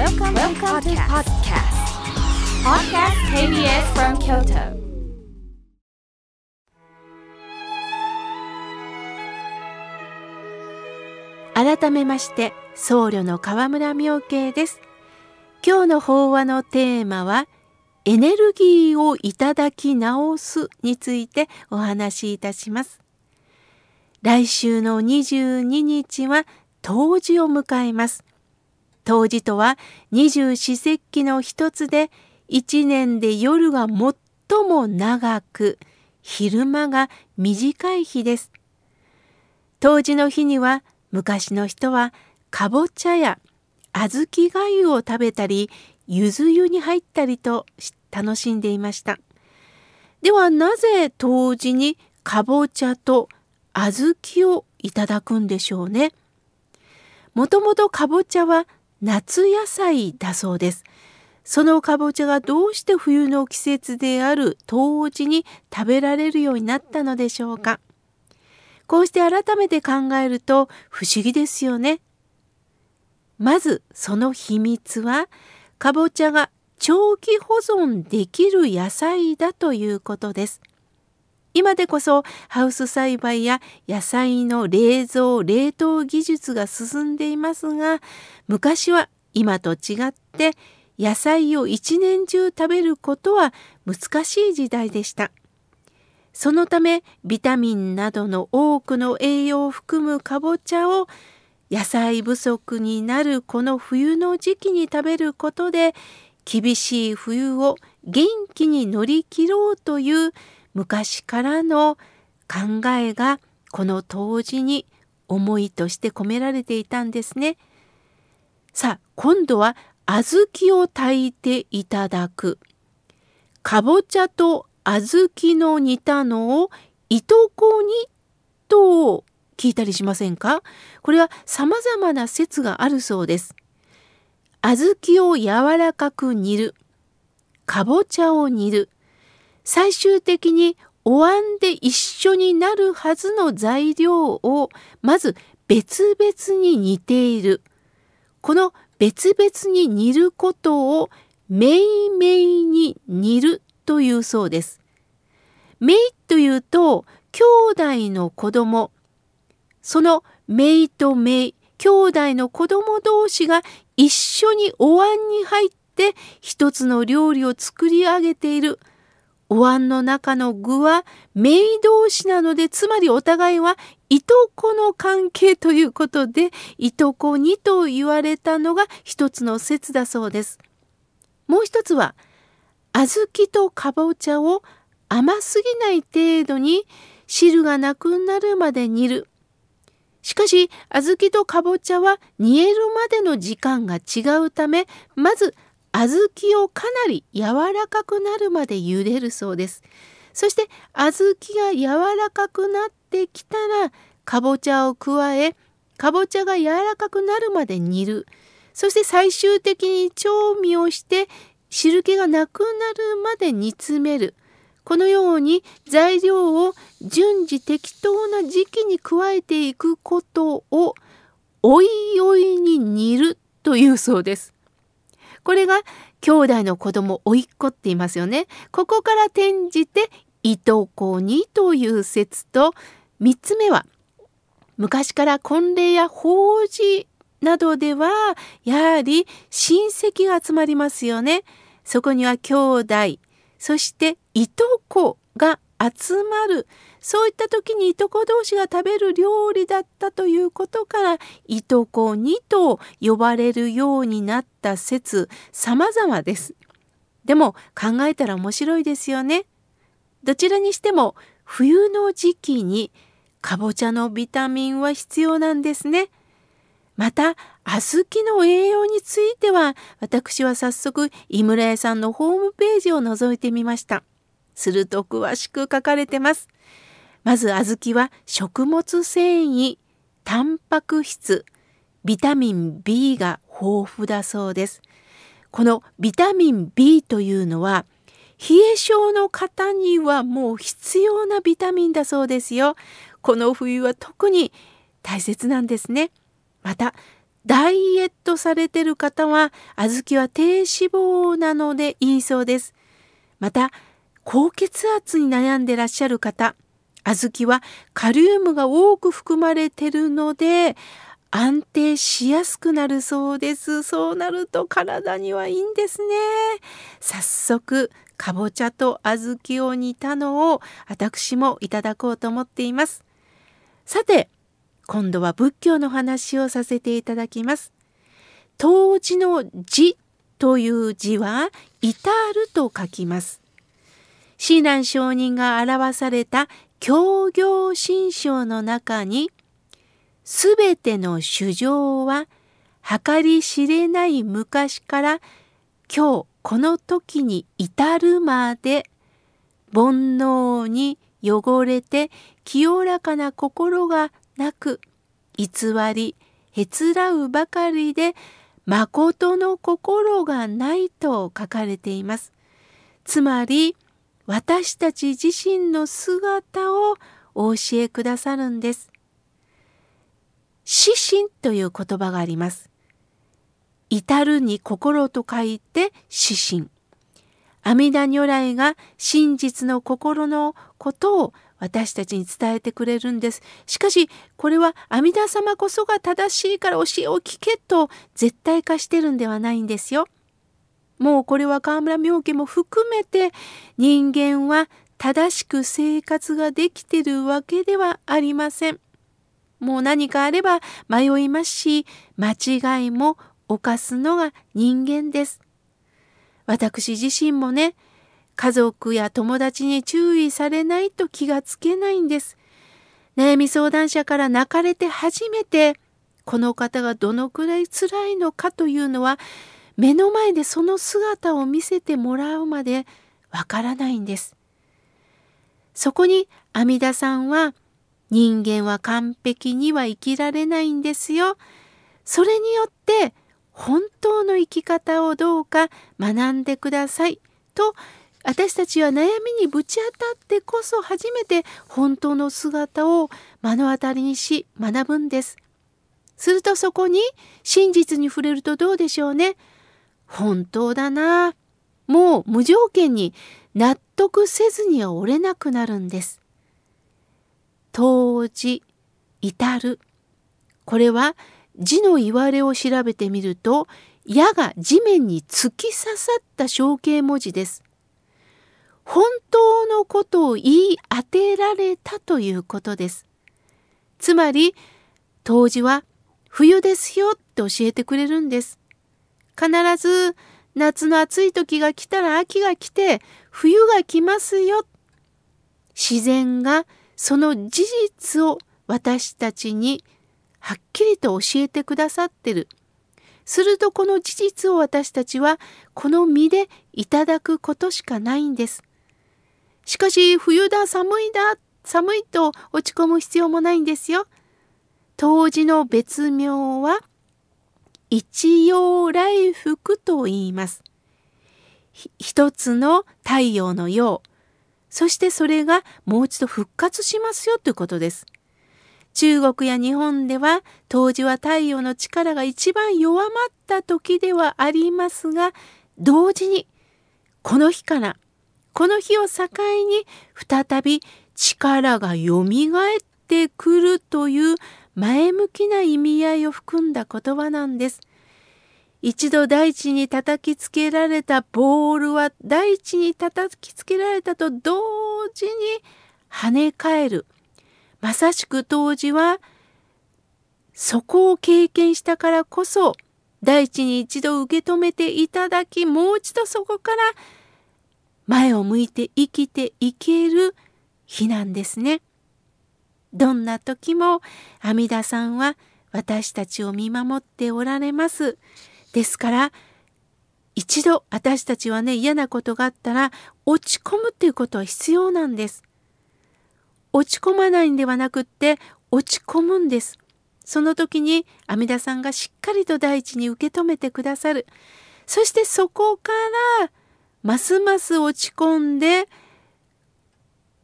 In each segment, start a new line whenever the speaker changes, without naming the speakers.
Welcome, Welcome to podcast. Podcast KBS from Kyoto.
改めまして僧侶の河村明慶です今日の法話のテーマはエネルギーをいただき直すについてお話しいたします来週の22日は冬至を迎えます冬至とは二十四節気の一つで一年で夜が最も長く昼間が短い日です冬至の日には昔の人はかぼちゃや小豆がゆを食べたりゆず湯に入ったりと楽しんでいました。ではなぜ冬至にかぼちゃと小豆をいただくんでしょうね？もともとかぼちゃは夏野菜だそうです。そのかぼちゃがどうして冬の季節である冬至に食べられるようになったのでしょうか。こうして改めて考えると不思議ですよね。まずその秘密はかぼちゃが長期保存できる野菜だということです。今でこそハウス栽培や野菜の冷蔵冷凍技術が進んでいますが昔は今と違って野菜を一年中食べることは難しい時代でした。そのためビタミンなどの多くの栄養を含むかぼちゃを野菜不足になるこの冬の時期に食べることで厳しい冬を元気に乗り切ろうという昔からの考えがこの冬至に思いとして込められていたんですね。さあ今度は小豆を炊いていただく。かぼちゃと小豆の煮たのをいとこにと聞いたりしませんか？これは様々な説があるそうです。小豆を柔らかく煮る。かぼちゃを煮る。最終的にお椀で一緒になるはずの材料をまず別々に煮ている。この別々に煮ることをめいめいに煮るというそうです。めいというと兄弟の子供そのめいとめい兄弟の子供同士が一緒にお椀に入って一つの料理を作り上げているお椀の中の具はめい同士なのでつまりお互いはいとこの関係ということでいとこにと言われたのが一つの説だそうです。もう一つは小豆とかぼちゃを甘すぎない程度に汁がなくなるまで煮る。しかし、小豆とかぼちゃは煮えるまでの時間が違うため、まず小豆をかなり柔らかくなるまで茹でるそうです。そして小豆が柔らかくなってきたら、かぼちゃを加え、かぼちゃが柔らかくなるまで煮る。そして最終的に調味をして汁気がなくなるまで煮詰める。このように材料を順次適当な時期に加えていくことをおいおいに煮るというそうです。これが兄弟の子供甥っ子って言いますよね。ここから転じていとこにという説と3つ目は昔から婚礼や法事などではやはり親戚が集まりますよね。そこには兄弟そしていとこが集まるそういった時にいとこ同士が食べる料理だったということからいとこにと呼ばれるようになった説様々です。でも考えたら面白いですよね。どちらにしても冬の時期にかぼちゃのビタミンは必要なんですね。また小豆の栄養については私は早速井村屋さんのホームページを覗いてみました。すると詳しく書かれてます。まず小豆は食物繊維、タンパク質、ビタミン B が豊富だそうです。このビタミン B というのは冷え性の方にはもう必要なビタミンだそうですよ。この冬は特に大切なんですね。またダイエットされてる方は小豆は低脂肪なのでいいそうです。また高血圧に悩んでらっしゃる方小豆はカリウムが多く含まれてるので安定しやすくなるそうです。そうなると体にはいいんですね。早速かぼちゃと小豆を煮たのを私もいただこうと思っています。さて今度は仏教の話をさせていただきます。当時の字という字は至ると書きます。親鸞上人が表された協業新章の中にすべての主情は計り知れない昔から今日この時に至るまで煩悩に汚れて清らかな心がなく偽りへつらうばかりで誠の心がないと書かれています。つまり私たち自身の姿をお教えくださるんです。死心という言葉があります。至るに心と書いて死心。阿弥陀如来が真実の心のことを私たちに伝えてくれるんです。しかし、これは阿弥陀様こそが正しいから教えを聞けと絶対化してるんではないんですよ。もうこれは河村明家も含めて人間は正しく生活ができてるわけではありません。もう何かあれば迷いますし、間違いも犯すのが人間です。私自身もね、家族や友達に注意されないと気がつけないんです。悩み相談者から泣かれて初めてこの方がどのくらい辛いのかというのは目の前でその姿を見せてもらうまでわからないんです。そこに阿弥陀さんは人間は完璧には生きられないんですよ。それによって本当の生き方をどうか学んでくださいと私たちは悩みにぶち当たってこそ初めて本当の姿を目の当たりにし学ぶんです。するとそこに真実に触れるとどうでしょうね。本当だな。もう無条件に納得せずには折れなくなるんです。当時、至る。これは字の言われを調べてみると矢が地面に突き刺さった象形文字です。本当のことを言い当てられたということです。つまり、当時は冬ですよって教えてくれるんです。必ず夏の暑い時が来たら秋が来て冬が来ますよ。自然がその事実を私たちにはっきりと教えてくださってる。するとこの事実を私たちはこの身でいただくことしかないんです。しかし冬だ寒いだ寒いと落ち込む必要もないんですよ。当時の別名は一陽来福と言います。一つの太陽のよう、そしてそれがもう一度復活しますよということです。中国や日本では当時は太陽の力が一番弱まった時ではありますが同時にこの日からこの日を境に再び力がよみがえってくるという前向きな意味合いを含んだ言葉なんです。一度大地に叩きつけられたボールは大地に叩きつけられたと同時に跳ね返る。まさしく当時はそこを経験したからこそ大地に一度受け止めていただきもう一度そこから前を向いて生きていける日なんですね。どんな時も阿弥陀さんは私たちを見守っておられます。ですから一度私たちはね嫌なことがあったら落ち込むっていうことは必要なんです。落ち込まないんではなくって落ち込むんです。その時に阿弥陀さんがしっかりと大地に受け止めてくださる。そしてそこからますます落ち込んで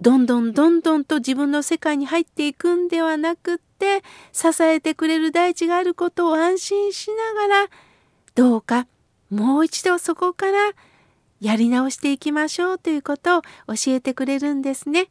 どんどんどんどんと自分の世界に入っていくんではなくって支えてくれる大地があることを安心しながらどうかもう一度そこからやり直していきましょうということを教えてくれるんですね。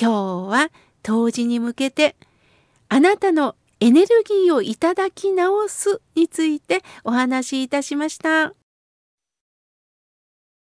今日は冬至に向けてあなたのエネルギーをいただき直すについてお話しいたしました。